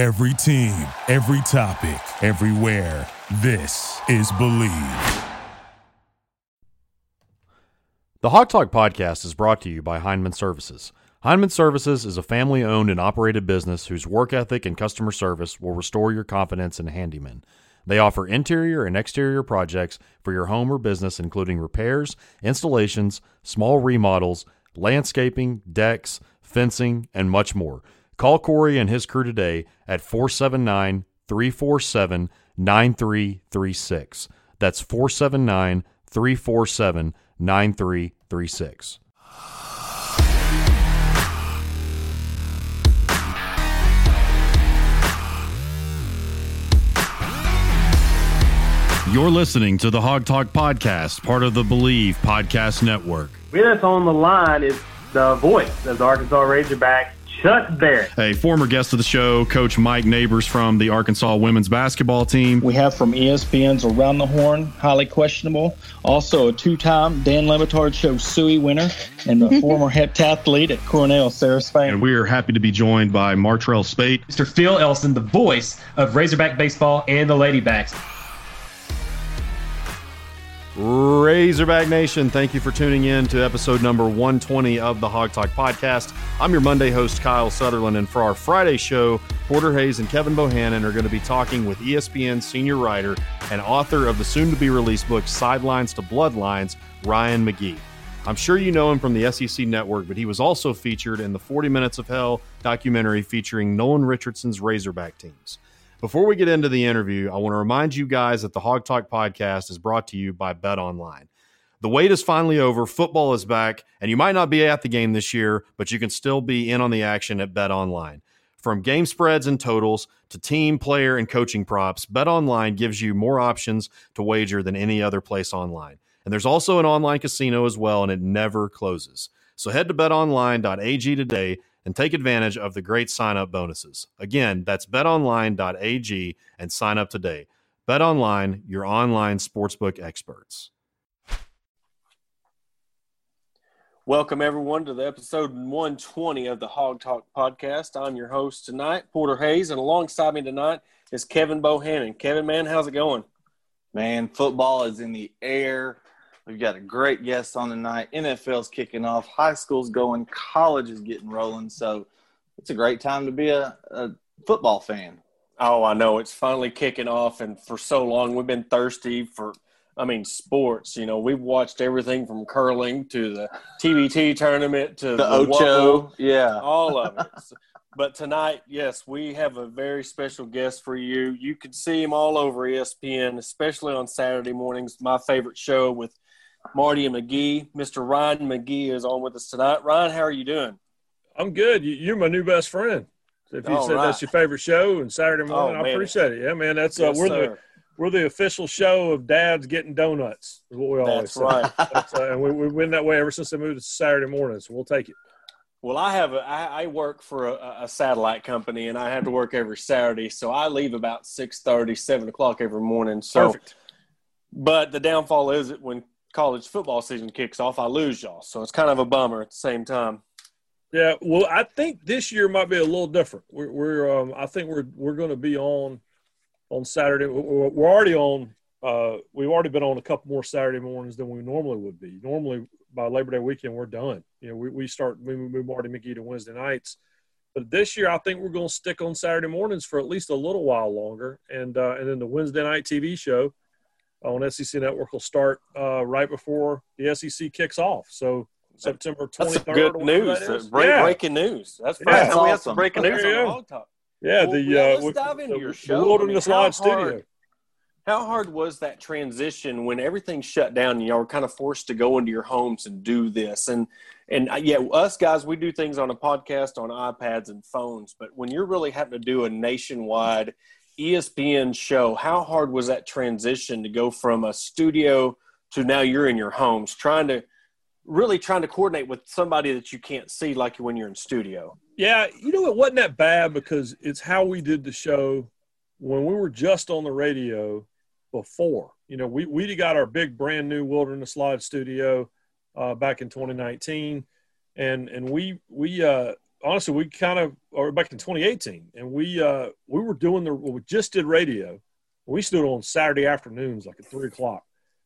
Every team, every topic, everywhere. This is Believe. The Hawg Talk podcast is brought to you by Heinman Services. Heinman Services is a family owned and operated business whose work ethic and customer service will restore your confidence in handymen. They offer interior and exterior projects for your home or business, including repairs, installations, small remodels, landscaping, decks, fencing, and much more. Call Corey and his crew today at 479 347 9336. That's 479 347 9336. You're listening to the Hawg Talk Podcast, part of the Believe Podcast Network. With us on the line is the voice of the Arkansas Razorbacks, Chuck Barrett. A former guest of the show, Coach Mike Neighbors from the Arkansas women's basketball team. We have from ESPN's Around the Horn, highly questionable. Also a two-time Dan Le Batard Show Suey winner and a former heptathlete at Cornell, Sarah Spain. And we are happy to be joined by Martrell Spaight. Mr. Phil Elson, the voice of Razorback Baseball and the Ladybacks. Razorback Nation, thank you for tuning in to episode number 120 of the Hawg Talk podcast. I'm your Monday host, Kyle Sutherland, and for our Friday show, Porter Hayes and Kevin Bohannon are going to be talking with ESPN senior writer and author of the soon to be released book, Sidelines to Bloodlines, Ryan McGee. I'm sure you know him from the SEC network, but he was also featured in the 40 Minutes of Hell documentary featuring Nolan Richardson's Razorback teams. Before we get into the interview, I want to remind you guys that the Hawg Talk podcast is brought to you by Bet Online. The wait is finally over. Football is back, and you might not be at the game this year, but you can still be in on the action at Bet Online. From game spreads and totals to team, player, and coaching props, Bet Online gives you more options to wager than any other place online. And there's also an online casino as well, and it never closes. So head to betonline.ag today and take advantage of the great sign up bonuses. Again, that's betonline.ag and sign up today. BetOnline, your online sportsbook experts. Welcome, everyone, to the episode 120 of the Hawg Talk podcast. I'm your host tonight, Porter Hayes, and alongside me tonight is Kevin Bohannon. Kevin, man, how's it going? Man, football is in the air. We've got a great guest on tonight. NFL's kicking off, high school's going, college is getting rolling. So it's a great time to be a, a football fan. Oh, I know. It's finally kicking off. And for so long, we've been thirsty for, I mean, sports. You know, we've watched everything from curling to the TBT tournament to The, the, Ocho, yeah. all of it. But tonight, yes, we have a very special guest for you. You can see him all over ESPN, especially on Saturday mornings. My favorite show with Marty and McGee. Mr. Ryan McGee is on with us tonight. Ryan, how are you doing? I'm good. You, you're my new best friend. So if you All said right. that's your favorite show and Saturday morning, Oh, I appreciate it. Yeah, man. That's uh, we're the we're the official show of dads getting donuts. Is what we always That's say. right. That's, uh, and we, we've been that way ever since they moved to Saturday morning. So we'll take it. Well, I have a, I, I work for a, a satellite company, and I have to work every Saturday, so I leave about 6.30, 7 o'clock every morning. So, Perfect. but the downfall is that when college football season kicks off, I lose y'all. So it's kind of a bummer at the same time. Yeah. Well, I think this year might be a little different. We're, we're um, I think we're we're going to be on on Saturday. We're, already on. Uh, we've already been on a couple more Saturday mornings than we normally would be. Normally by Labor Day weekend we're done. You know, we, we start we move Marty McGee to Wednesday nights. But this year, I think we're going to stick on Saturday mornings for at least a little while longer, and uh, and then the Wednesday night TV show on SEC Network will start uh, right before the SEC kicks off. So September twenty That's good news. Break, yeah. Breaking news. That's Yeah. first we have some Awesome. breaking news There on the go. Hog Yeah, Well, the yeah, uh, let's with- dive into the, your the show. I mean, how Lodge hard- Studio. How hard was that transition when everything shut down and y'all were kind of forced to go into your homes and do this? And and uh, yeah, us guys, we do things on a podcast on iPads and phones, but when you're really having to do a nationwide ESPN show, how hard was that transition to go from a studio to now you're in your homes, trying to really trying to coordinate with somebody that you can't see like when you're in studio? Yeah, you know it wasn't that bad because it's how we did the show when we were just on the radio before. You know, we we got our big brand new Wilderness Live studio uh, back in 2019, and and we we uh, honestly, we kind of or back in 2018, and we uh, we were doing the we just did radio. We stood on Saturday afternoons, like at three o'clock,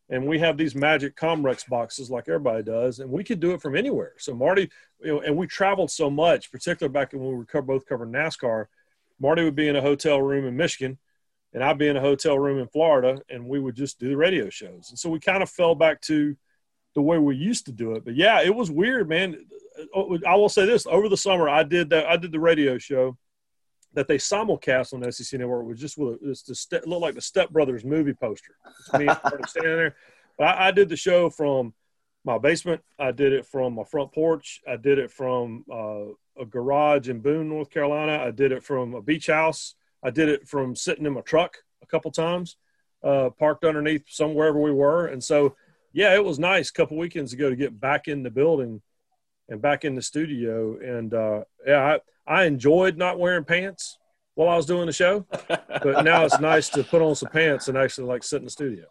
and we have these magic Comrex boxes like everybody does, and we could do it from anywhere. So Marty, you know, and we traveled so much, particularly back when we were co- both covering NASCAR. Marty would be in a hotel room in Michigan, and I'd be in a hotel room in Florida, and we would just do the radio shows. And so we kind of fell back to the way we used to do it. But yeah, it was weird, man. I will say this: over the summer, I did that. I did the radio show that they simulcast on the SEC Network. It was just with it's the step, looked like the Step Brothers movie poster. It's me standing there. But I, I, did the show from my basement. I did it from my front porch. I did it from uh, a garage in Boone, North Carolina. I did it from a beach house. I did it from sitting in my truck a couple times, uh, parked underneath somewhere where we were. And so, yeah, it was nice a couple weekends ago to get back in the building and back in the studio. And uh, yeah, I, I enjoyed not wearing pants while I was doing the show, but now it's nice to put on some pants and actually like sit in the studio.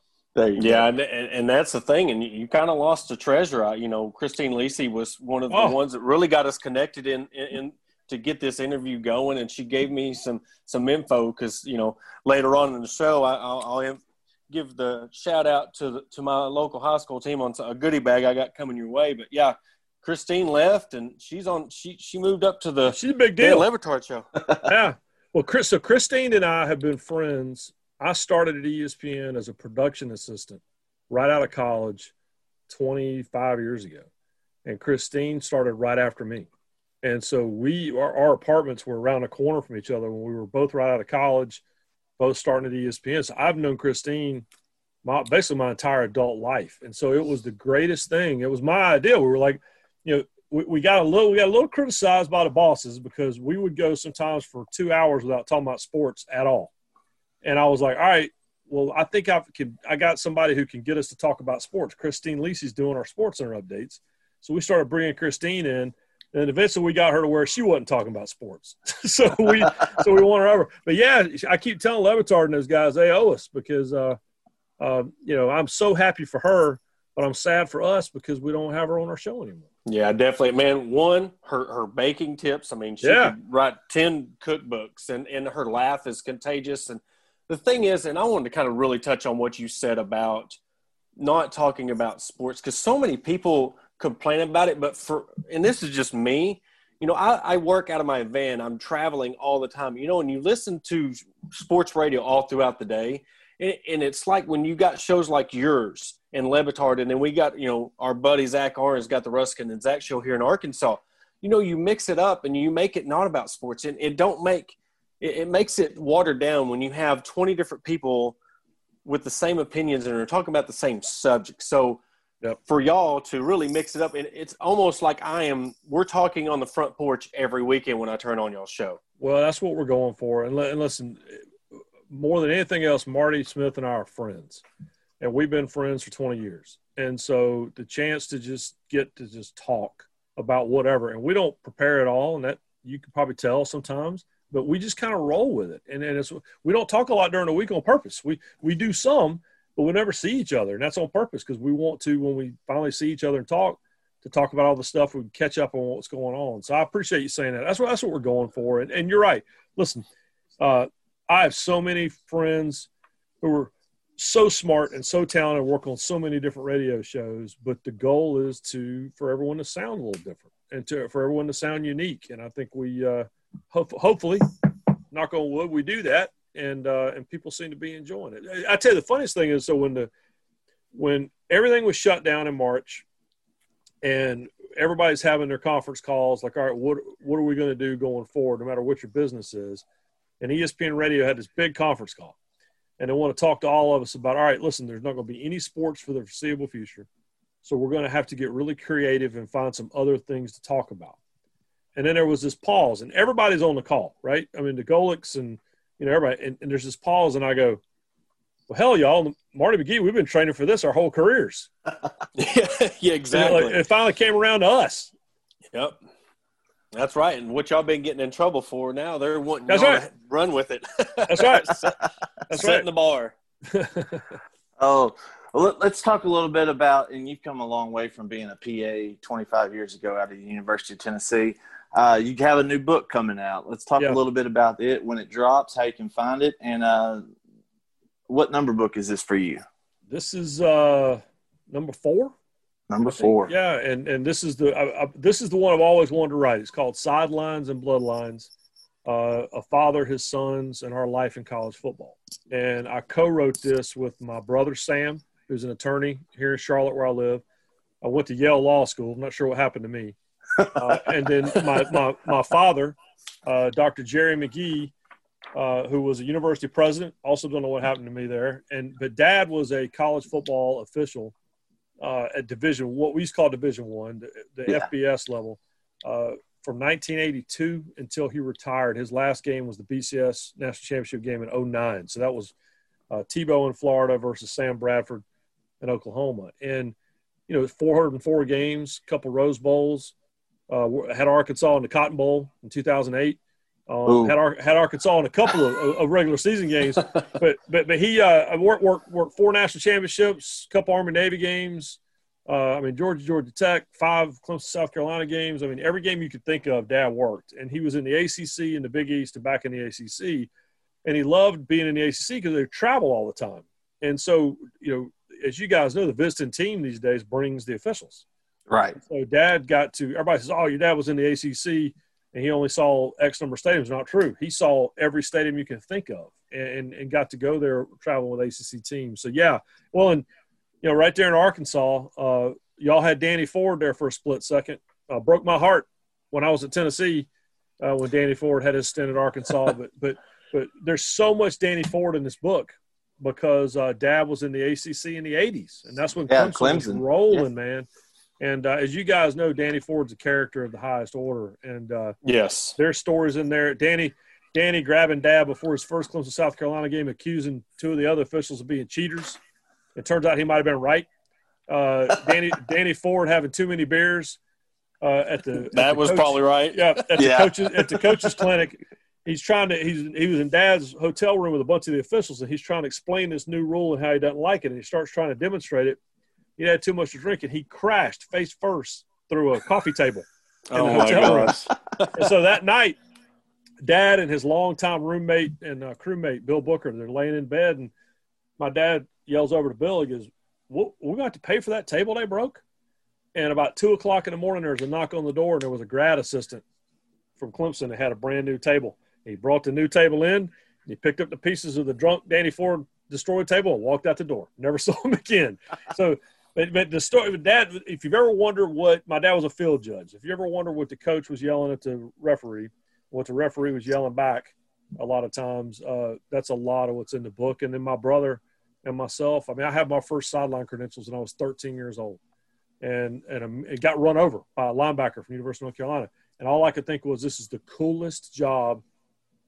yeah, and, and, that's the thing, and you, you kind of lost a treasure. You know, Christine Lisi was one of the oh. ones that really got us connected in, in, in to get this interview going, and she gave me some some info because you know later on in the show I, will I'll give the shout out to the, to my local high school team on a goodie bag I got coming your way. But yeah, Christine left, and she's on. She she moved up to the. She's a big deal. Le Batard show. yeah. Well, Chris. So Christine and I have been friends. I started at ESPN as a production assistant right out of college, 25 years ago, and Christine started right after me. And so we, our, our apartments were around the corner from each other when we were both right out of college, both starting at ESPN. So I've known Christine my basically my entire adult life, and so it was the greatest thing. It was my idea. We were like you know, we, we got a little we got a little criticized by the bosses because we would go sometimes for two hours without talking about sports at all. And I was like, all right, well, I think I can I got somebody who can get us to talk about sports. Christine Lisi's doing our sports center updates. So we started bringing Christine in and eventually we got her to where she wasn't talking about sports. so we so we won her over. But yeah, I keep telling Le Batard and those guys they owe us because uh, uh, you know I'm so happy for her, but I'm sad for us because we don't have her on our show anymore. Yeah, definitely, man. One, her her baking tips. I mean, she yeah. could write ten cookbooks, and and her laugh is contagious. And the thing is, and I wanted to kind of really touch on what you said about not talking about sports because so many people complain about it. But for and this is just me. You know, I, I work out of my van. I'm traveling all the time. You know, and you listen to sports radio all throughout the day, and, and it's like when you got shows like yours and Le Batard, and then we got you know our buddy Zach Arns got the Ruskin and Zach show here in Arkansas. You know, you mix it up and you make it not about sports, and it don't make it, it makes it watered down when you have twenty different people with the same opinions and are talking about the same subject. So yep. for y'all to really mix it up, and it's almost like I am. We're talking on the front porch every weekend when I turn on y'all's show. Well, that's what we're going for, and, and listen, more than anything else, Marty Smith and I are friends and we've been friends for 20 years. And so the chance to just get to just talk about whatever, and we don't prepare at all, and that you can probably tell sometimes, but we just kind of roll with it. And, and it's, we don't talk a lot during the week on purpose. We, we do some, but we never see each other. And that's on purpose because we want to, when we finally see each other and talk, to talk about all the stuff, we catch up on what's going on. So I appreciate you saying that. That's what, that's what we're going for. And, and you're right. Listen, uh, I have so many friends who are so smart and so talented, work on so many different radio shows. But the goal is to for everyone to sound a little different and to for everyone to sound unique. And I think we uh, hope, hopefully, knock on wood, we do that, and uh, and people seem to be enjoying it. I tell you, the funniest thing is so when the when everything was shut down in March, and everybody's having their conference calls, like, all right, what what are we going to do going forward, no matter what your business is. And ESPN Radio had this big conference call and they want to talk to all of us about all right listen there's not going to be any sports for the foreseeable future so we're going to have to get really creative and find some other things to talk about and then there was this pause and everybody's on the call right i mean the golics and you know everybody and, and there's this pause and i go well hell y'all marty mcgee we've been training for this our whole careers yeah exactly like, it finally came around to us yep that's right. And what y'all been getting in trouble for now, they're wanting That's right. to run with it. That's right. That's Setting right. the bar. oh, well, let's talk a little bit about, and you've come a long way from being a PA 25 years ago out of the University of Tennessee. Uh, you have a new book coming out. Let's talk Yeah. a little bit about it when it drops, how you can find it, and uh, what number book is this for you? This is uh, number four. Number four. Yeah, and and this is the I, I, this is the one I've always wanted to write. It's called Sidelines and Bloodlines: uh, A Father, His Sons, and Our Life in College Football. And I co-wrote this with my brother Sam, who's an attorney here in Charlotte, where I live. I went to Yale Law School. I'm not sure what happened to me. Uh, and then my my my father, uh, Dr. Jerry McGee, uh, who was a university president. Also, don't know what happened to me there. And but Dad was a college football official uh, at Division what we used to call Division One, the, the Yeah. FBS level, uh, from 1982 until he retired. His last game was the BCS National Championship game in 09. So that was uh, Tebow in Florida versus Sam Bradford in Oklahoma. And you know, 404 games, couple Rose Bowls. Uh, had Arkansas in the Cotton Bowl in 2008. Um, had Ar- had Arkansas in a couple of, of regular season games, but but but he uh, worked worked worked four national championships, a couple Army Navy games. Uh, I mean Georgia Georgia Tech, five Clemson South Carolina games. I mean every game you could think of, Dad worked, and he was in the ACC and the Big East and back in the ACC, and he loved being in the ACC because they travel all the time. And so you know, as you guys know, the visiting team these days brings the officials. Right. So dad got to everybody says, "Oh, your dad was in the ACC and he only saw X number of stadiums." Not true. He saw every stadium you can think of and and got to go there traveling with ACC teams. So yeah, well, and you know, right there in Arkansas, uh, y'all had Danny Ford there for a split second. Uh, broke my heart when I was at Tennessee uh, when Danny Ford had his stint at Arkansas. but but but there's so much Danny Ford in this book because uh, Dad was in the ACC in the '80s, and that's when Yeah, Clemson, was Clemson. rolling, man. And uh, as you guys know, Danny Ford's a character of the highest order, and uh, Yes. there's stories in there. Danny, Danny grabbing Dad before his first Clemson South Carolina game, accusing two of the other officials of being cheaters. It turns out he might have been right. Uh, Danny, Danny Ford having too many beers uh, at the at That the was coach- probably right. yeah at the coaches at the coaches clinic. He's trying to. He's he was in Dad's hotel room with a bunch of the officials, and he's trying to explain this new rule and how he doesn't like it. And he starts trying to demonstrate it. He had too much to drink, and he crashed face first through a coffee table. Oh the hotel room. gosh. And so that night, Dad and his longtime roommate and uh, crewmate Bill Booker, they're laying in bed, and my dad yells over to Bill. He goes, We're going to have to pay for that table they broke." And about two o'clock in the morning, there was a knock on the door, and there was a grad assistant from Clemson that had a brand new table. He brought the new table in. And he picked up the pieces of the drunk Danny Ford destroyed table and walked out the door. Never saw him again. So, but, but the story with dad, if you've ever wondered what my dad was a field judge, if you ever wonder what the coach was yelling at the referee, what the referee was yelling back, a lot of times, uh, that's a lot of what's in the book. And then my brother and myself, I mean, I had my first sideline credentials when I was 13 years old, and and um, it got run over by a linebacker from University of North Carolina. And all I could think was, this is the coolest job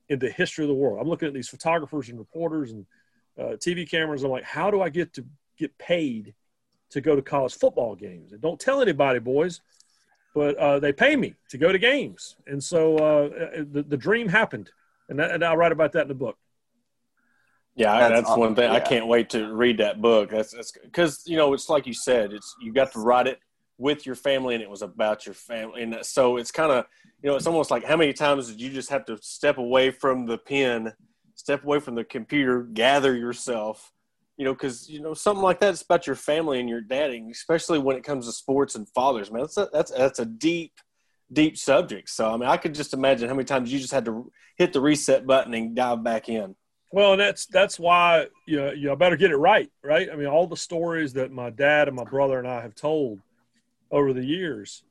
in the history of the world. I'm looking at these photographers and reporters and uh, TV cameras. I'm like, how do I get to get paid to go to college football games? And don't tell anybody, boys, but uh, they pay me to go to games. And so uh, the, the dream happened. And, that, and I'll write about that in the book. Yeah, That's that's, aw- one thing. I can't wait to read that book. That's that's because you know it's like you said. It's you got to write it with your family, and it was about your family, and so it's kind of you know it's almost like how many times did you just have to step away from the pen, step away from the computer, gather yourself, you know, because you know something like that. It's about your family and your dadding, especially when it comes to sports and fathers. Man, that's a, that's that's a deep deep subject. So I mean, I could just imagine how many times you just had to hit the reset button and dive back in. Well, that's that's why you know, you know, better get it right, right? I mean, all the stories that my dad and my brother and I have told over the years,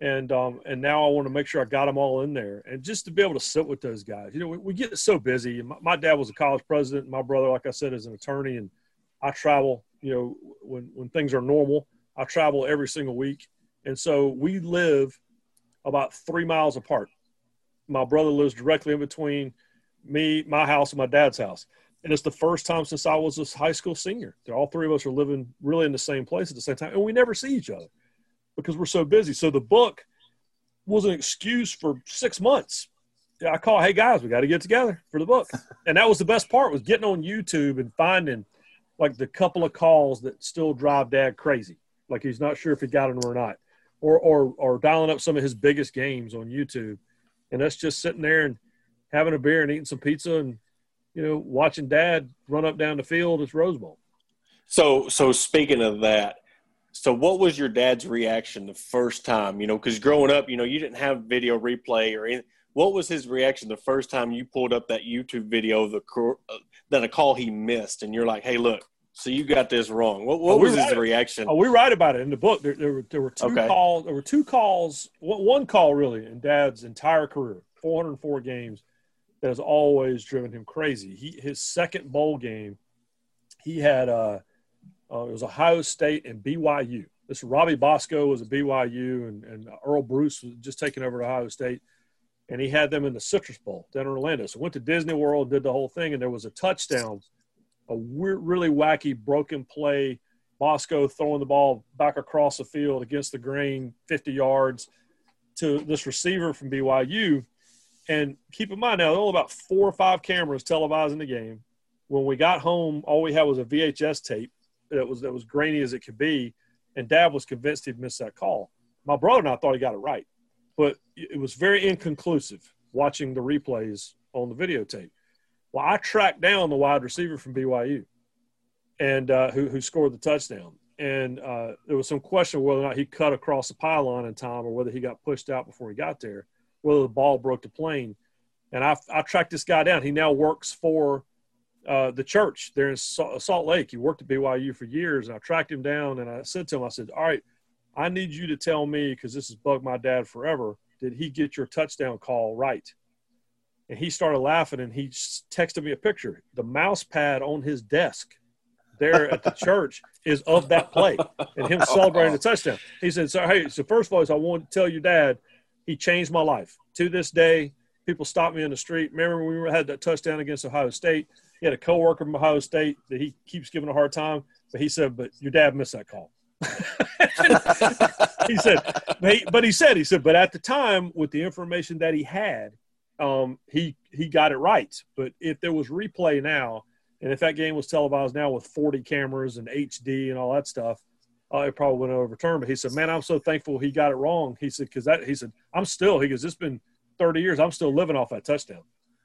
and um, and now I want to make sure I got them all in there, and just to be able to sit with those guys. You know, we, we get so busy. My, my dad was a college president. My brother, like I said, is an attorney, and I travel. You know, when when things are normal, I travel every single week, and so we live about three miles apart. My brother lives directly in between me, my house, and my dad's house. And it's the first time since I was a high school senior that all three of us are living really in the same place at the same time. And we never see each other because we're so busy. So the book was an excuse for six months. I call, hey guys, we got to get together for the book. And that was the best part was getting on YouTube and finding like the couple of calls that still drive dad crazy. Like he's not sure if he got them or not. or or or dialing up some of his biggest games on YouTube, and us just sitting there and having a beer and eating some pizza and you know watching Dad run up down the field at Rose Bowl. So, so speaking of that, so what was your dad's reaction the first time? You know, because growing up, you know, you didn't have video replay or anything. What was his reaction the first time you pulled up that YouTube video of the uh, that a call he missed, and you're like, "Hey, look, so you got this wrong." What, what oh, was his reaction? Oh, we write about it in the book. There, there were there were two okay. calls. There were two calls. One call really in Dad's entire career, 404 games, that has always driven him crazy. He his second bowl game, he had uh, uh it was Ohio State and BYU. This Robbie Bosco was at BYU, and, and Earle Bruce was just taking over at Ohio State and he had them in the Citrus Bowl down in Orlando. So went to Disney World, did the whole thing, and there was a touchdown, a weird, really wacky broken play. Bosco throwing the ball back across the field against the grain, 50 yards to this receiver from BYU. And keep in mind now, there were only about four or five cameras televising the game. When we got home, all we had was a VHS tape that was that was grainy as it could be, and Dad was convinced he'd missed that call. My brother and I thought he got it right but it was very inconclusive watching the replays on the videotape. Well, I tracked down the wide receiver from BYU, and uh, who who scored the touchdown. And uh, there was some question whether or not he cut across the pylon in time, or whether he got pushed out before he got there, whether the ball broke the plane. And I, I tracked this guy down. He now works for uh, the church there in Salt Lake. He worked at BYU for years, and I tracked him down. And I said to him, I said, "All right, I need you to tell me because this has bugged my dad forever. Did he get your touchdown call right? And he started laughing and he texted me a picture. The mouse pad on his desk there at the church is of that play and him celebrating the touchdown. He said, So, hey, so first of all, I want to tell your dad, he changed my life. To this day, people stop me in the street. Remember when we had that touchdown against Ohio State? He had a coworker from Ohio State that he keeps giving a hard time, but he said, But your dad missed that call. he said, but he said, he said, but at the time, with the information that he had, um, he he got it right. But if there was replay now, and if that game was televised now with 40 cameras and HD and all that stuff, uh, it probably wouldn't overturn. But he said, man, I'm so thankful he got it wrong. He said, because that he said, I'm still. He goes, it's been 30 years. I'm still living off that touchdown.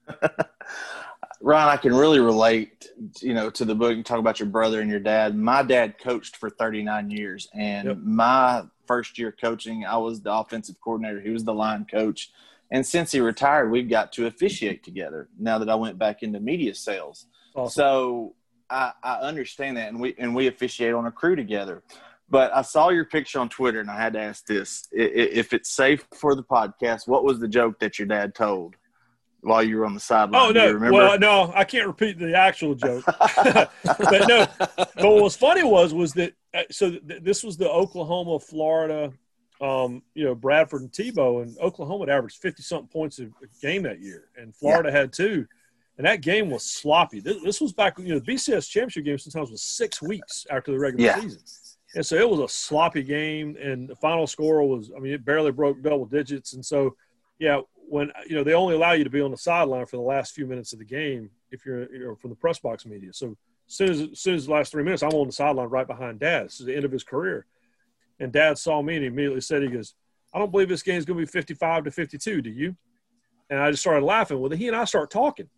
Ryan, I can really relate, you know, to the book. You talk about your brother and your dad. My dad coached for 39 years, and yep. my first year coaching, I was the offensive coordinator. He was the line coach, and since he retired, we've got to officiate together. Now that I went back into media sales, awesome. so I, I understand that, and we and we officiate on a crew together. But I saw your picture on Twitter, and I had to ask this: if it's safe for the podcast, what was the joke that your dad told? while you were on the sideline. Oh no, well no, I can't repeat the actual joke. but no, but what was funny was was that uh, so th- this was the Oklahoma Florida, um, you know Bradford and Tebow, and Oklahoma had averaged fifty something points a game that year, and Florida yeah. had two. And that game was sloppy. This, this, was back, you know, the BCS championship game sometimes was six weeks after the regular yeah. season. And so it was a sloppy game, and the final score was, I mean, it barely broke double digits. And so, yeah, when you know they only allow you to be on the sideline for the last few minutes of the game if you're you know from the press box media. So as soon as, as soon as the last three minutes, I'm on the sideline right behind Dad. This is the end of his career, and Dad saw me and he immediately said, "He goes, I don't believe this game is going to be 55 to 52. Do you?" And I just started laughing. Well, he and I start talking,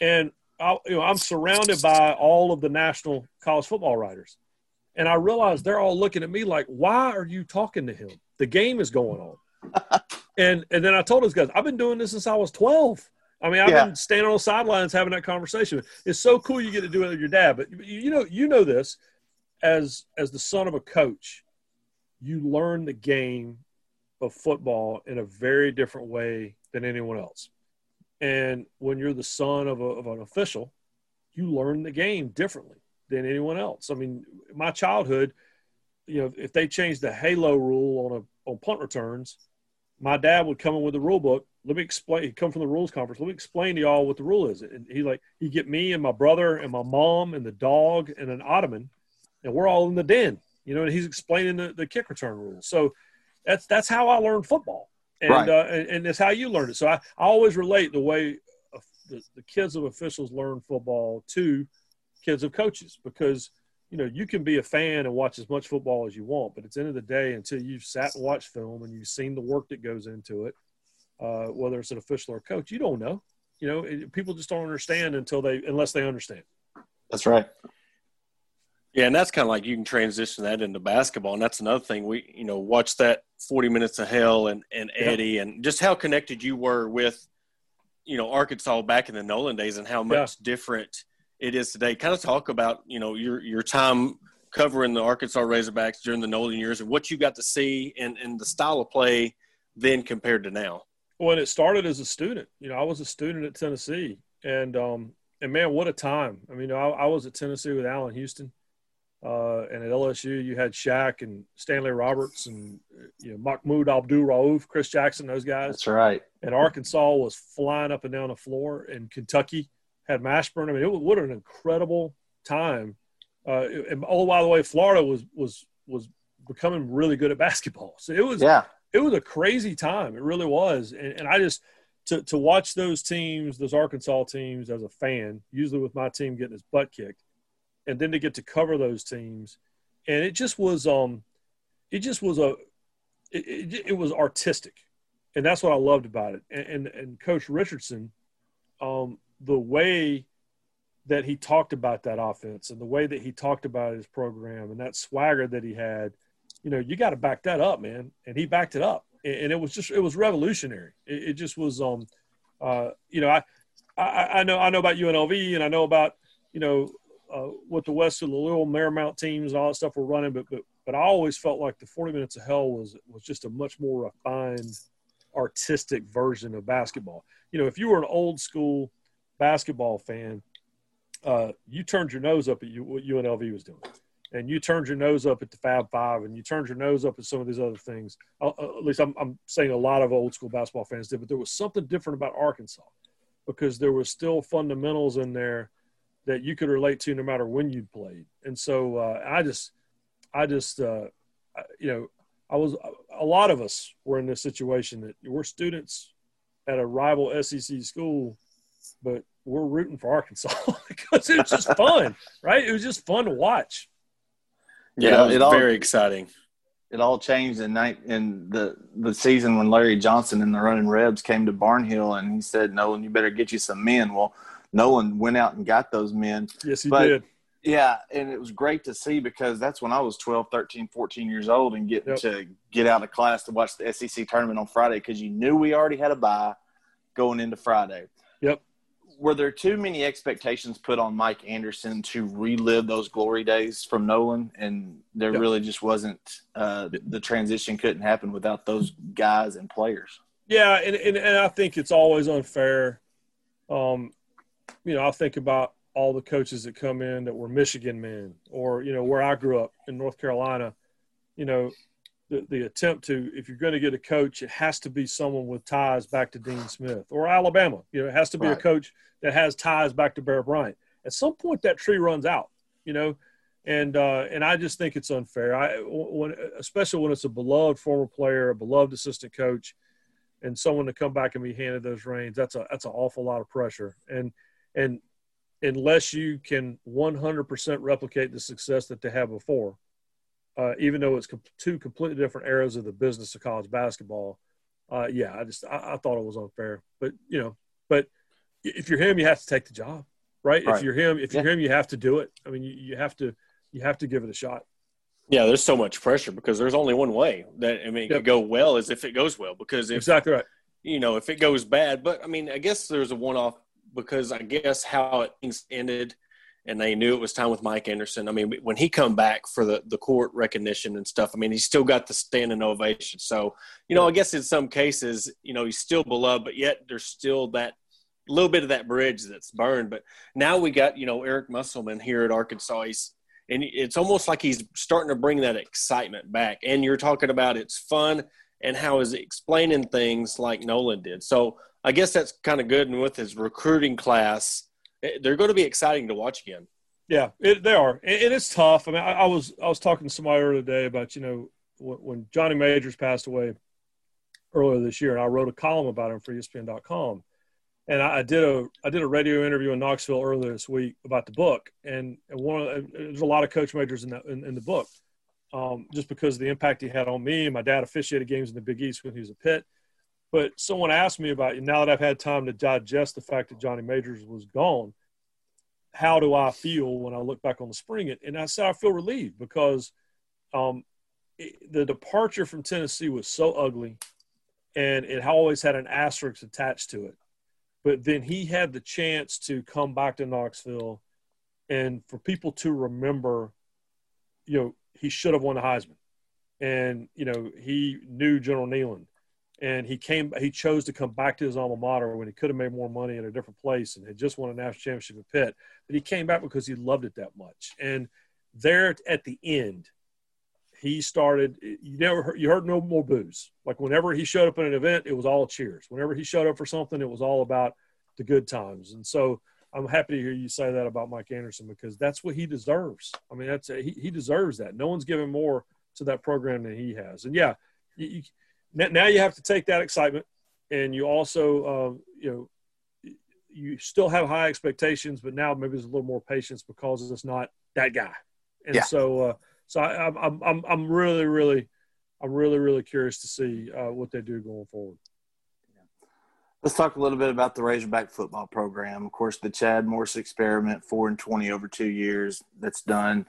and I, you know I'm surrounded by all of the national college football writers, and I realized they're all looking at me like, "Why are you talking to him? The game is going on." And and then I told those guys, I've been doing this since I was 12. I mean, I've yeah. been standing on the sidelines having that conversation. It's so cool you get to do it with your dad. But you know, you know this as as the son of a coach, you learn the game of football in a very different way than anyone else. And when you're the son of, a, of an official, you learn the game differently than anyone else. I mean, my childhood, you know, if they changed the halo rule on a on punt returns, my dad would come in with the rule book. Let me explain. He'd come from the rules conference. Let me explain to y'all what the rule is. And he like he get me and my brother and my mom and the dog and an ottoman, and we're all in the den. You know, and he's explaining the, the kick return rules. So that's that's how I learned football, and right. uh, and, and it's how you learn it. So I, I always relate the way the, the kids of officials learn football to kids of coaches because you know, you can be a fan and watch as much football as you want, but at the end of the day, until you've sat and watched film and you've seen the work that goes into it, uh, whether it's an official or coach, you don't know. You know, it, people just don't understand until they, unless they understand. That's right. Yeah, and that's kind of like you can transition that into basketball, and that's another thing. We, you know, watch that forty minutes of hell and and Eddie, and just how connected you were with, you know, Arkansas back in the Nolan days, and how much yeah. different it is today. Kind of talk about you know your your time covering the Arkansas Razorbacks during the Nolan years, and what you got to see, and and the style of play then compared to now. When it started as a student, you know, I was a student at Tennessee, and um, and man, what a time! I mean, I, I was at Tennessee with Allan Houston uh, and at LSU, you had Shaq and Stanley Roberts and you know Mahmoud Abdul Rauf, Chris Jackson, those guys. That's right. And Arkansas was flying up and down the floor, and Kentucky had Mashburn. I mean, it was, what an incredible time. Uh, and oh, by the way, Florida was was was becoming really good at basketball. So it was yeah, it was a crazy time. It really was. And, and I just to to watch those teams, those Arkansas teams, as a fan, usually with my team getting his butt kicked and then to get to cover those teams, and it just was um, it just was a, it, it, it was artistic, and that's what I loved about it. And and, and Coach Richardson, um, the way that he talked about that offense and the way that he talked about his program and that swagger that he had, you know, you got to back that up, man. And he backed it up, and it was just it was revolutionary. It, it just was um, uh, you know, I, I I know I know about UNLV and I know about you know uh, what the West of the Loyola Marymount teams and all that stuff were running, but but but I always felt like the 40 minutes of hell was was just a much more refined, artistic version of basketball. You know, if you were an old school basketball fan, uh, you turned your nose up at you, what UNLV was doing, and you turned your nose up at the Fab Five, and you turned your nose up at some of these other things. Uh, uh at least I'm, I'm saying a lot of old school basketball fans did, but there was something different about Arkansas because there was still fundamentals in there that you could relate to no matter when you played. And so uh, I just, I just, uh, you know, I was a lot of us were in this situation that we're students at a rival SEC school, but we're rooting for Arkansas because it was just fun, right? It was just fun to watch. Yeah, it was all, very exciting. It all changed in night in the the season when Larry Johnson and the Running Rebs came to Barnhill, and he said, "Nolan, you better get you some men." Well, Nolan went out and got those men. Yes, he but, did. Yeah, and it was great to see because that's when I was 12, 13, 14 years old and getting yep. to get out of class to watch the SEC tournament on Friday because you knew we already had a bye going into Friday. Yep. Were there too many expectations put on Mike Anderson to relive those glory days from Nolan, and there yep. really just wasn't uh, the transition couldn't happen without those guys and players? Yeah, and, and, and I think it's always unfair. Um, you know, I think about all the coaches that come in that were Michigan men, or you know, where I grew up in North Carolina. You know, the, the attempt to if you're going to get a coach, it has to be someone with ties back to Dean Smith or Alabama. You know, it has to be right. a coach that has ties back to Bear Bryant. At some point, that tree runs out. You know, and uh, and I just think it's unfair. I when especially when it's a beloved former player, a beloved assistant coach, and someone to come back and be handed those reins. That's a that's an awful lot of pressure. And and unless you can 100% replicate the success that they had before, uh, even though it's two completely different eras of the business of college basketball, uh, yeah, I just I, I, thought it was unfair. But you know, but if you're him, you have to take the job, right? right. If you're him, if you're him, you have to do it. I mean, you, you have to you have to give it a shot. Yeah, there's so much pressure because there's only one way that I mean, it yep. could go well is if it goes well. Because if, exactly right. You know, if it goes bad, but I mean, I guess there's a one-off because I guess how things ended, and they knew it was time with Mike Anderson. I mean, when he come back for the the court recognition and stuff, I mean, he still got the standing ovation. So, you know, I guess in some cases, you know, he's still beloved, but yet there's still that little bit of that bridge that's burned. But now we got you know Eric Musselman here at Arkansas. He's and it's almost like he's starting to bring that excitement back. And you're talking about it's fun and how is explaining things like Nolan did. So I guess that's kind of good. And with his recruiting class, eh, they're going to be exciting to watch again. Yeah, it, they are, and it's tough. I mean, I, I, was I was talking to somebody earlier today about you know when, when, Johnny Majors passed away earlier this year, and I wrote a column about him for ESPN.com, and I, I, did a I did a radio interview in Knoxville earlier this week about the book, and, one of, there's a lot of coach majors in the in, in the book, um, just because of the impact he had on me. My dad officiated games in the Big East when he was a Pitt. But someone asked me about now that I've had time to digest the fact that Johnny Majors was gone. How do I feel when I look back on the spring? And I said I feel relieved because um, it, the departure from Tennessee was so ugly, and it always had an asterisk attached to it but then he had the chance to come back to Knoxville and for people to remember, you know, he should have won the Heisman. And, you know, he knew General Neyland and he came, he chose to come back to his alma mater when he could have made more money in a different place and had just won a national championship at Pitt. But he came back because he loved it that much. And there at the end, he started you never heard, you heard no more boos. Like whenever he showed up in an event it was all cheers. Whenever he showed up for something it was all about the good times. And so i'm happy to hear you say that about mike anderson because that's what he deserves. I mean that's he, he deserves that. No one's given more to that program than he has. And yeah you, now you have to take that excitement and you also um, you know you still have high expectations but now maybe there's a little more patience because it's not that guy and yeah. so uh, so I, am I'm, I'm, I'm really, really, I'm really, really curious to see uh, what they do going forward. Let's talk a little bit about the Razorback football program. Of course, the Chad Morris experiment, four and twenty over two years. That's done.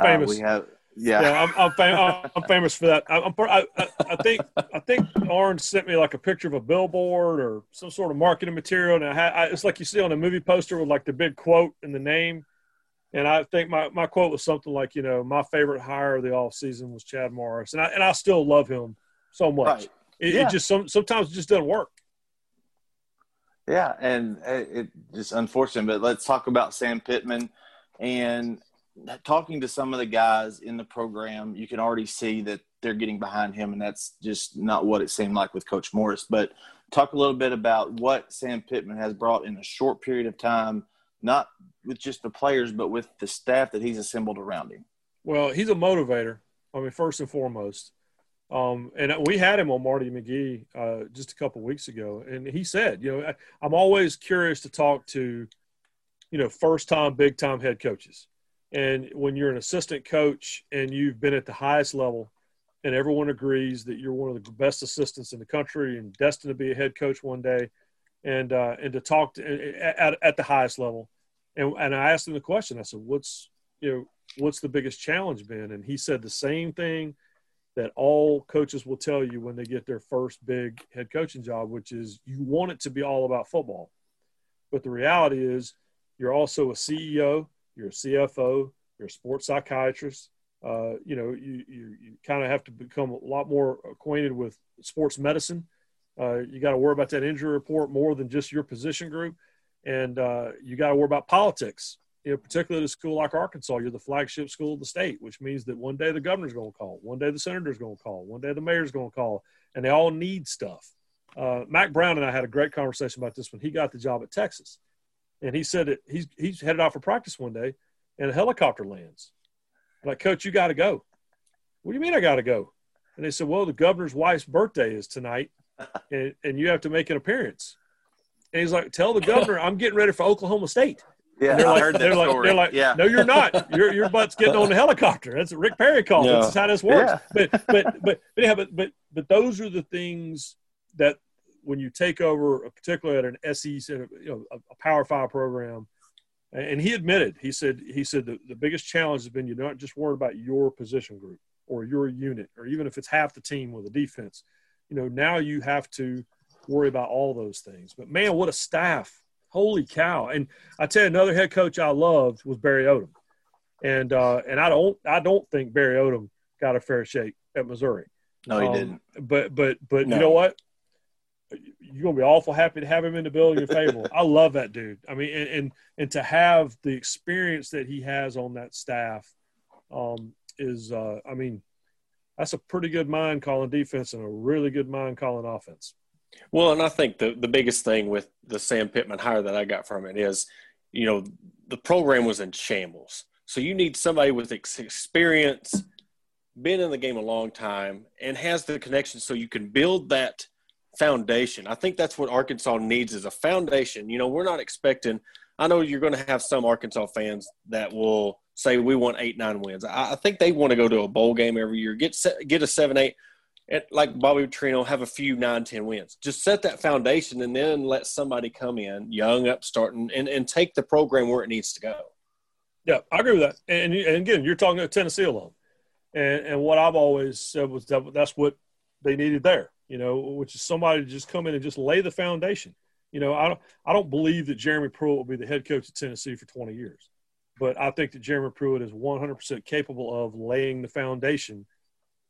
Famous. Uh, we have, yeah, yeah I'm, I'm, fam- I'm, famous for that. I'm, I, I think I think Orange sent me like a picture of a billboard or some sort of marketing material, and I had, I, it's like you see on a movie poster with like the big quote and the name. And I think my, my quote was something like, you know, my favorite hire of the off season was Chad Morris. And I, and I still love him so much. Right. It, yeah. it, just some, sometimes it just doesn't work. Yeah. And it, it just unfortunate, but let's talk about Sam Pittman and talking to some of the guys in the program, you can already see that they're getting behind him, and that's just not what it seemed like with Coach Morris. But talk a little bit about what Sam Pittman has brought in a short period of time not with just the players, but with the staff that he's assembled around him? Well, he's a motivator. I mean, first and foremost. Um, and we had him on Marty McGee uh, just a couple weeks ago, and he said, you know, I, I'm always curious to talk to, you know, first time, big time head coaches. And when you're an assistant coach and you've been at the highest level, and everyone agrees that you're one of the best assistants in the country and destined to be a head coach one day, and uh, and to talk to, at, at the highest level, and, and I asked him the question. I said, "What's you know what's the biggest challenge been?" And he said the same thing that all coaches will tell you when they get their first big head coaching job, which is you want it to be all about football, but the reality is you're also a CEO, you're a CFO, you're a sports psychiatrist. Uh, you know, you you, you kind of have to become a lot more acquainted with sports medicine. Uh, you got to worry about that injury report more than just your position group and uh, you got to worry about politics. You know, particularly at a school like Arkansas, you're the flagship school of the state, which means that one day the governor's going to call, one day the senator's going to call, one day the mayor's going to call, and they all need stuff. Uh, Mack Brown and I had a great conversation about this when he got the job at Texas, and he said that he's he's headed out for practice one day, and a helicopter lands. I'm like, Coach, you got to go. What do you mean I got to go? And they said, Well, the governor's wife's birthday is tonight, and, and you have to make an appearance. And he's like, "Tell the governor I'm getting ready for Oklahoma State." Yeah, they're like, I heard that they're story. Like, they're like, yeah. no, you're not. Your your butt's getting on the helicopter. That's what Rick Perry called. Yeah. That's how this works. Yeah. But, but but but yeah, but but but those are the things that when you take over, particularly at an SEC, you know, a, a Power Five program, and he admitted, he said, he said the, the biggest challenge has been you're not just worried about your position group or your unit, or even if it's half the team with a defense. You know, now you have to worry about all those things. But man, what a staff! Holy cow! And I tell you, another head coach I loved was Barry Odom, and uh, and I don't I don't think Barry Odom got a fair shake at Missouri. No, he um, didn't. But but but no. you know what? You're gonna be awful happy to have him in the building in Fayetteville. I love that dude. I mean, and, and and to have the experience that he has on that staff um, is, uh, I mean, that's a pretty good mind calling defense and a really good mind calling offense. Well, and I think the, the biggest thing with the Sam Pittman hire that I got from it is, you know, the program was in shambles. So you need somebody with experience, been in the game a long time, and has the connection so you can build that foundation. I think that's what Arkansas needs is a foundation. You know, we're not expecting. I know you're going to have some Arkansas fans that will say we want eight, nine wins. I, I think they want to go to a bowl game every year, get get a seven, eight, like Bobby Petrino, have a few nine, ten wins. Just set that foundation, and then let somebody come in, young, upstart, and, and, take the program where it needs to go. Yeah, I agree with that. And, and again, you're talking about Tennessee alone, and and what I've always said was that that's what they needed there. You know, which is somebody to just come in and just lay the foundation. You know, I don't I don't believe that Jeremy Pruitt will be the head coach of Tennessee for 20 years, but I think that Jeremy Pruitt is 100% capable of laying the foundation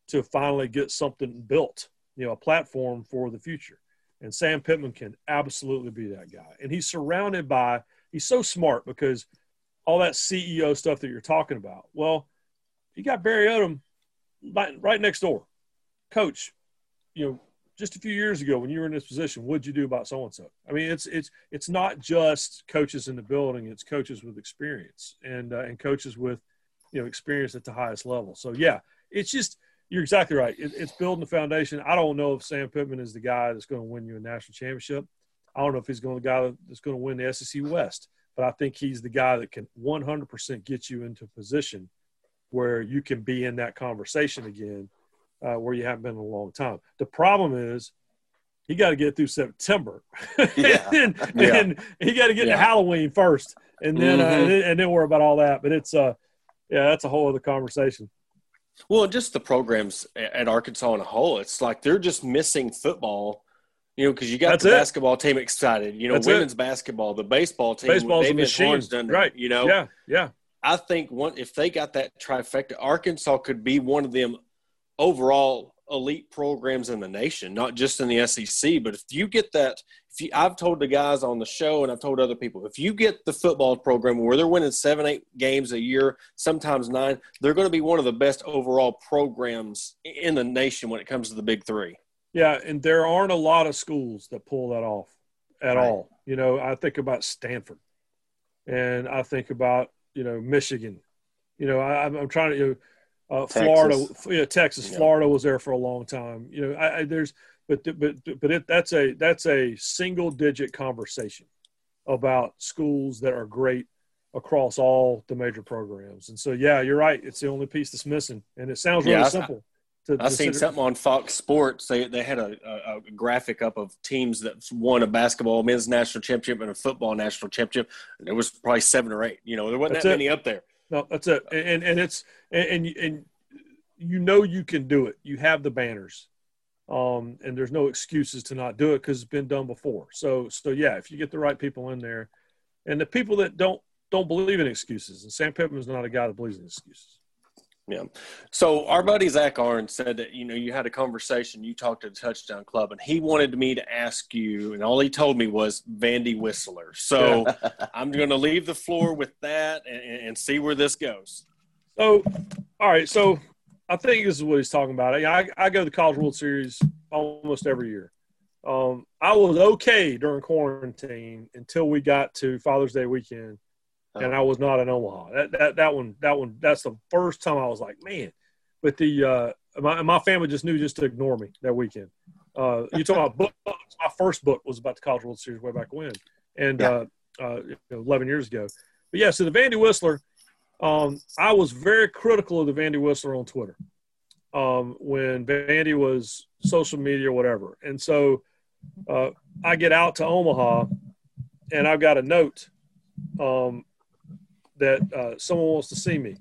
to finally get something built. You know, a platform for the future. And Sam Pittman can absolutely be that guy. And he's surrounded by he's so smart because all that CEO stuff that you're talking about. Well, you got Barry Odom right, right next door. Coach, you know, just a few years ago when you were in this position, what'd you do about so and so? I mean, it's it's it's not just coaches in the building; it's coaches with experience and uh, and coaches with you know experience at the highest level. So yeah, it's just you're exactly right. It, it's building the foundation. I don't know if Sam Pittman is the guy that's going to win you a national championship. I don't know if he's going to the guy that's going to win the SEC West but I think he's the guy that can 100% get you into a position where you can be in that conversation again, uh, where you haven't been in a long time. The problem is he got to get through September, yeah. and, yeah. and, he got to get yeah. to Halloween first, and then, uh, mm-hmm. uh, and then and then worry about all that. But it's uh, yeah, that's a whole other conversation. Well, just the programs at Arkansas in a whole, it's like they're just missing football you know, because you got That's the it. basketball team excited. You know, That's women's it. basketball, the baseball team, baseball's a machine, done right? You know, yeah, yeah. I think one if they got that trifecta, Arkansas could be one of them overall elite programs in the nation, not just in the SEC. But if you get that, if you, I've told the guys on the show and I've told other people, if you get the football program where they're winning seven, eight games a year, sometimes nine, they're going to be one of the best overall programs in the nation when it comes to the big three. Yeah, and there aren't a lot of schools that pull that off at right. all. You know, I think about Stanford, and I think about you know Michigan. You know, I, am trying to. You know, uh, Florida, yeah, Texas, yeah. Florida was there for a long time. You know, I, I, there's, but but but it, that's a that's a single digit conversation about schools that are great across all the major programs. And so, yeah, you're right. It's the only piece that's missing, and it sounds really yeah, simple. To, I seen something on Fox Sports. They they had a, a, a, graphic up of teams that won a basketball men's national championship and a football national championship. There was probably seven or eight. You know, there wasn't that's that it. many up there. No, that's it. And and it's and and you know you can do it. You have the banners, um, and there's no excuses to not do it because it's been done before. So so yeah, if you get the right people in there, and the people that don't don't believe in excuses, and Sam Pittman's not a guy that believes in excuses. Yeah. So our buddy Zach Arn said that you know you had a conversation. You talked to the Touchdown Club, and he wanted me to ask you, and all he told me was Vandy Whistler. So I'm going to leave the floor with that and, and, see where this goes. So, all right. So I think this is what he's talking about. I, I go to the College World Series almost every year. Um, I was okay during quarantine until we got to Father's Day weekend and I was not in Omaha. That that that one that one that's the first time I was like, man. But the uh, my my family just knew just to ignore me that weekend. Uh, you talk about books. My first book was about the College World Series way back when, and yeah. uh, uh, eleven years ago. But yeah, so the Vandy Whistler, um, I was very critical of the Vandy Whistler on Twitter um, when Vandy was social media or whatever, and so uh, I get out to Omaha, and I've got a note um, that uh, someone wants to see me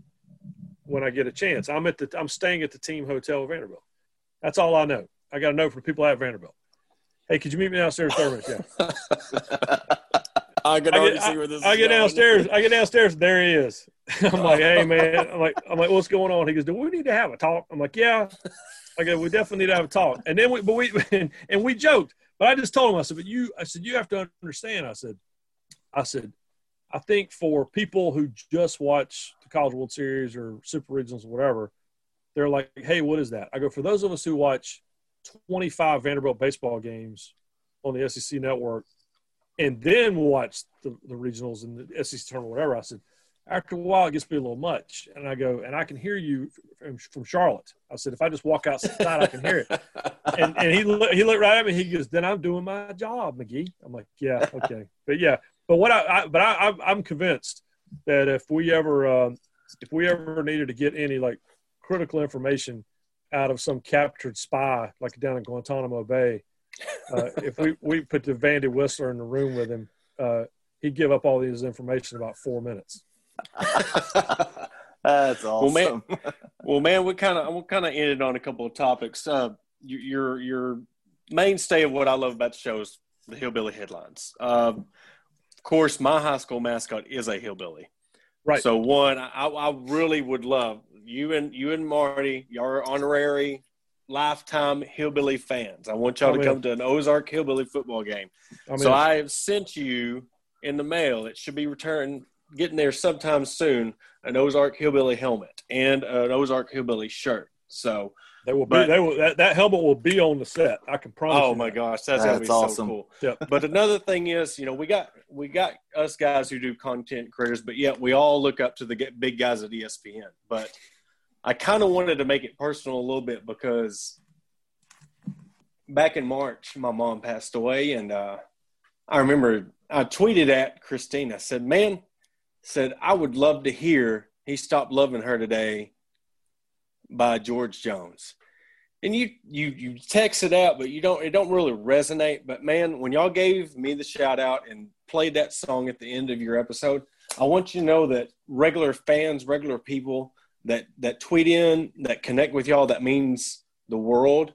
when I get a chance. I'm at the I'm staying at the team hotel Vanderbilt. That's all I know. I got to know from people at Vanderbilt. Hey, could you meet me downstairs, Thurman? Yeah. I can already I get, see where this. I, I get downstairs. I get downstairs. There he is. I'm like, hey man. I'm like, I'm like, what's going on? He goes, do we need to have a talk? I'm like, yeah. I go, we definitely need to have a talk. And then we, but we, and we joked. But I just told him, I said, but you, I said, you have to understand. I said, I said, I think for people who just watch the College World Series or Super Regionals or whatever, they're like, hey, what is that? I go, for those of us who watch 25 Vanderbilt baseball games on the SEC network and then watch the, the regionals and the SEC tournament, whatever, I said, after a while, it gets to be a little much. And I go, and I can hear you from, from Charlotte. I said, if I just walk outside, I can hear it. And, and he he looked right at me. He goes, then I'm doing my job, McGee. I'm like, yeah, okay, but yeah, but what I, I but I, I'm convinced that if we ever um, if we ever needed to get any like critical information out of some captured spy, like down in Guantanamo Bay, uh, if we we put the Vandy Whistler in the room with him, uh, he'd give up all his information in about four minutes. That's awesome. Well, man, well, man, we kind of we kind of ended on a couple of topics. Uh, your your your mainstay of what I love about the show is the hillbilly headlines. Um, of course, my high school mascot is a hillbilly. Right. So one, I, I really would love you and you and Marty. Y'all honorary lifetime hillbilly fans. I want y'all I'm to come to an Ozark hillbilly football game. I so I have sent you in the mail. It should be returned, getting there sometime soon. An Ozark hillbilly helmet and an Ozark hillbilly shirt. So, they will be. but- They will. That, that helmet will be on the set. I can promise. oh you my that. gosh, that's, gonna be That's awesome. so cool. Yep. But another thing is, you know, we got we got us guys who do content creators, but yet we all look up to the big guys at ESPN. But I kind of wanted to make it personal a little bit because back in March, my mom passed away, and uh, I remember I tweeted at Christine. I said, "Man, said I would love to hear he stopped loving her today by George Jones." And you you you text it out, but you don't it don't really resonate. But man, when y'all gave me the shout out and played that song at the end of your episode, I want you to know that regular fans, regular people that that tweet in, that connect with y'all, that means the world.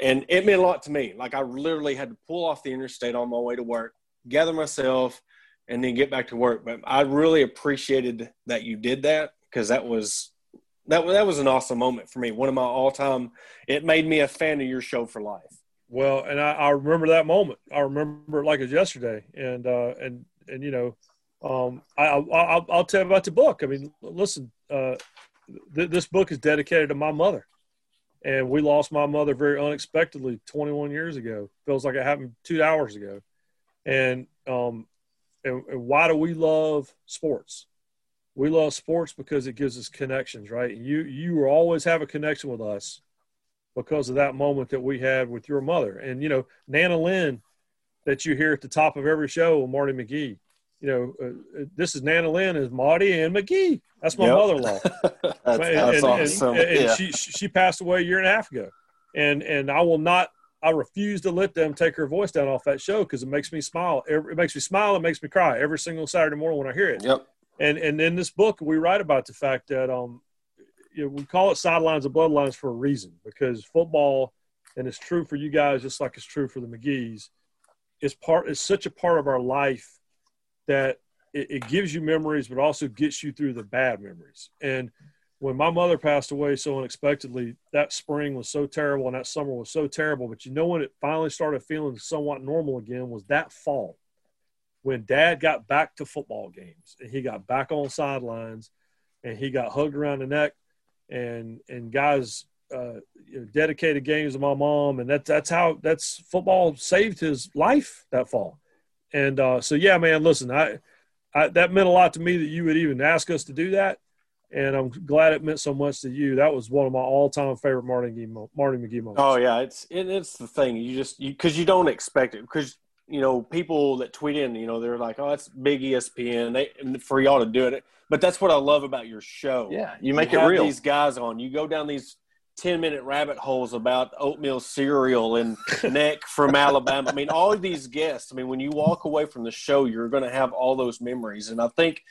And it meant a lot to me. Like I literally had to pull off the interstate on my way to work, gather myself, and then get back to work. But I really appreciated that you did that because that was that that was an awesome moment for me. One of my all time. It made me a fan of your show for life. Well, and I, I remember that moment. I remember it like it was yesterday. And uh, and and you know, um, I, I I'll, I'll tell you about the book. I mean, listen, uh, th- this book is dedicated to my mother, and we lost my mother very unexpectedly 21 years ago. Feels like it happened two hours ago. And um, and, and why do we love sports? We love sports because it gives us connections, right? You you will always have a connection with us because of that moment that we had with your mother. And, you know, Nana Lynn that you hear at the top of every show with Marty McGee. You know, uh, uh, this is Nana Lynn is Marty and McGee. That's my Yep. mother-in-law. That's, and, that's and- awesome. and yeah. she she passed away a year and a half ago, and and I will not. I refuse to let them take her voice down off that show because it makes me smile. It makes me smile. It makes me cry every single Saturday morning when I hear it. Yep. And and in this book, we write about the fact that um, you know, we call it sidelines and bloodlines for a reason because football, and it's true for you guys just like it's true for the McGee's, is part. It's such a part of our life that it, it gives you memories, but also gets you through the bad memories. And when my mother passed away so unexpectedly, that spring was so terrible and that summer was so terrible. But you know when it finally started feeling somewhat normal again was that fall when dad got back to football games and he got back on sidelines and he got hugged around the neck and and guys uh, you know, dedicated games to my mom and that's that's how that's football saved his life that fall and uh, so yeah man listen I, I that meant a lot to me that you would even ask us to do that and I'm glad it meant so much to you that was one of my all-time favorite Marty McGee, McGee moments Oh yeah, it's it, it's the thing. You just because you, don't expect it because you know people that tweet in, you know, they're like, "Oh, it's big ESPN." They for y'all to do it, but that's what I love about your show. yeah, you make you it have real. These guys on, you go down these ten minute rabbit holes about oatmeal cereal and Neck from Alabama. I mean, all of these guests. I mean, when you walk away from the show, you're going to have all those memories, and I think.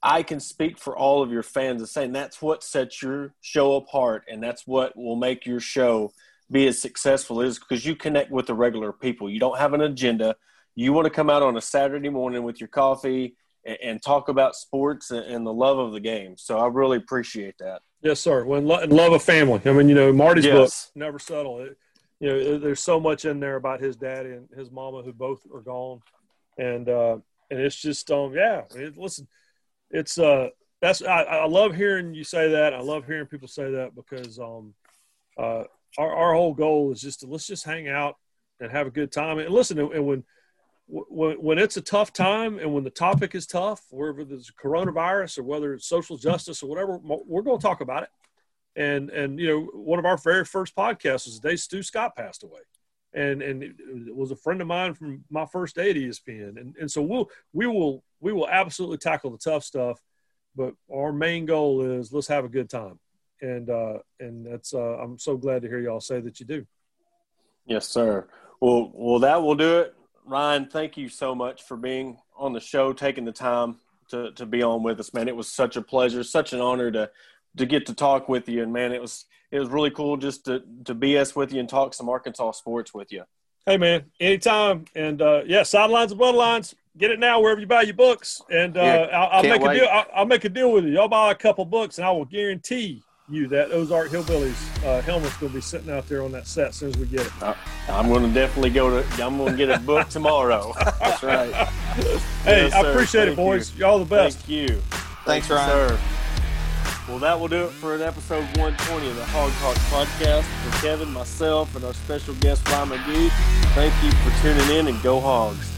I can speak for all of your fans and saying that's what sets your show apart, and that's what will make your show be as successful is because you connect with the regular people. You don't have an agenda. You want to come out on a Saturday morning with your coffee and, and talk about sports and, and the love of the game. So I really appreciate that. Yes, sir. When lo- love a family. I mean, you know, Marty's book never settle. It, you know, there's so much in there about his daddy and his mama who both are gone, and uh, and it's just um yeah. It, listen, it's uh that's I, I love hearing you say that. I love hearing people say that because um uh our our whole goal is just to let's just hang out and have a good time and listen and when when, when it's a tough time and when the topic is tough, whether there's coronavirus or whether it's social justice or whatever, we're going to talk about it. And and you know, one of our very first podcasts was the day Stu Scott passed away, and and it was a friend of mine from my first day at ESPN. And and so we'll we will we will absolutely tackle the tough stuff, but our main goal is let's have a good time. And uh, and that's uh, I'm so glad to hear y'all say that you do. Yes, sir. Well, well, that will do it. Ryan, thank you so much for being on the show, taking the time to, to be on with us, man. It was such a pleasure, such an honor to to get to talk with you, and man, it was it was really cool just to to BS with you and talk some Arkansas sports with you. Hey, man, anytime, and uh, yeah, sidelines and bloodlines. Get it now wherever you buy your books, and uh, yeah, I'll, I'll make wait. a deal. I'll, I'll, make a deal with you. Y'all buy a couple books, and I will guarantee you that Ozark Hillbillies uh, helmet's going to be sitting out there on that set as soon as we get it. Uh, I'm going to definitely go to. I'm going to get a book tomorrow. That's right. hey, yes, I appreciate Thank it, boys. You. all the best. Thank you. Thanks, Thank Ryan. Sir. Well, that will do it for an episode 120 of the Hawg Talk podcast. For Kevin, myself, and our special guest, Ryan McGee, thank you for tuning in and go Hogs.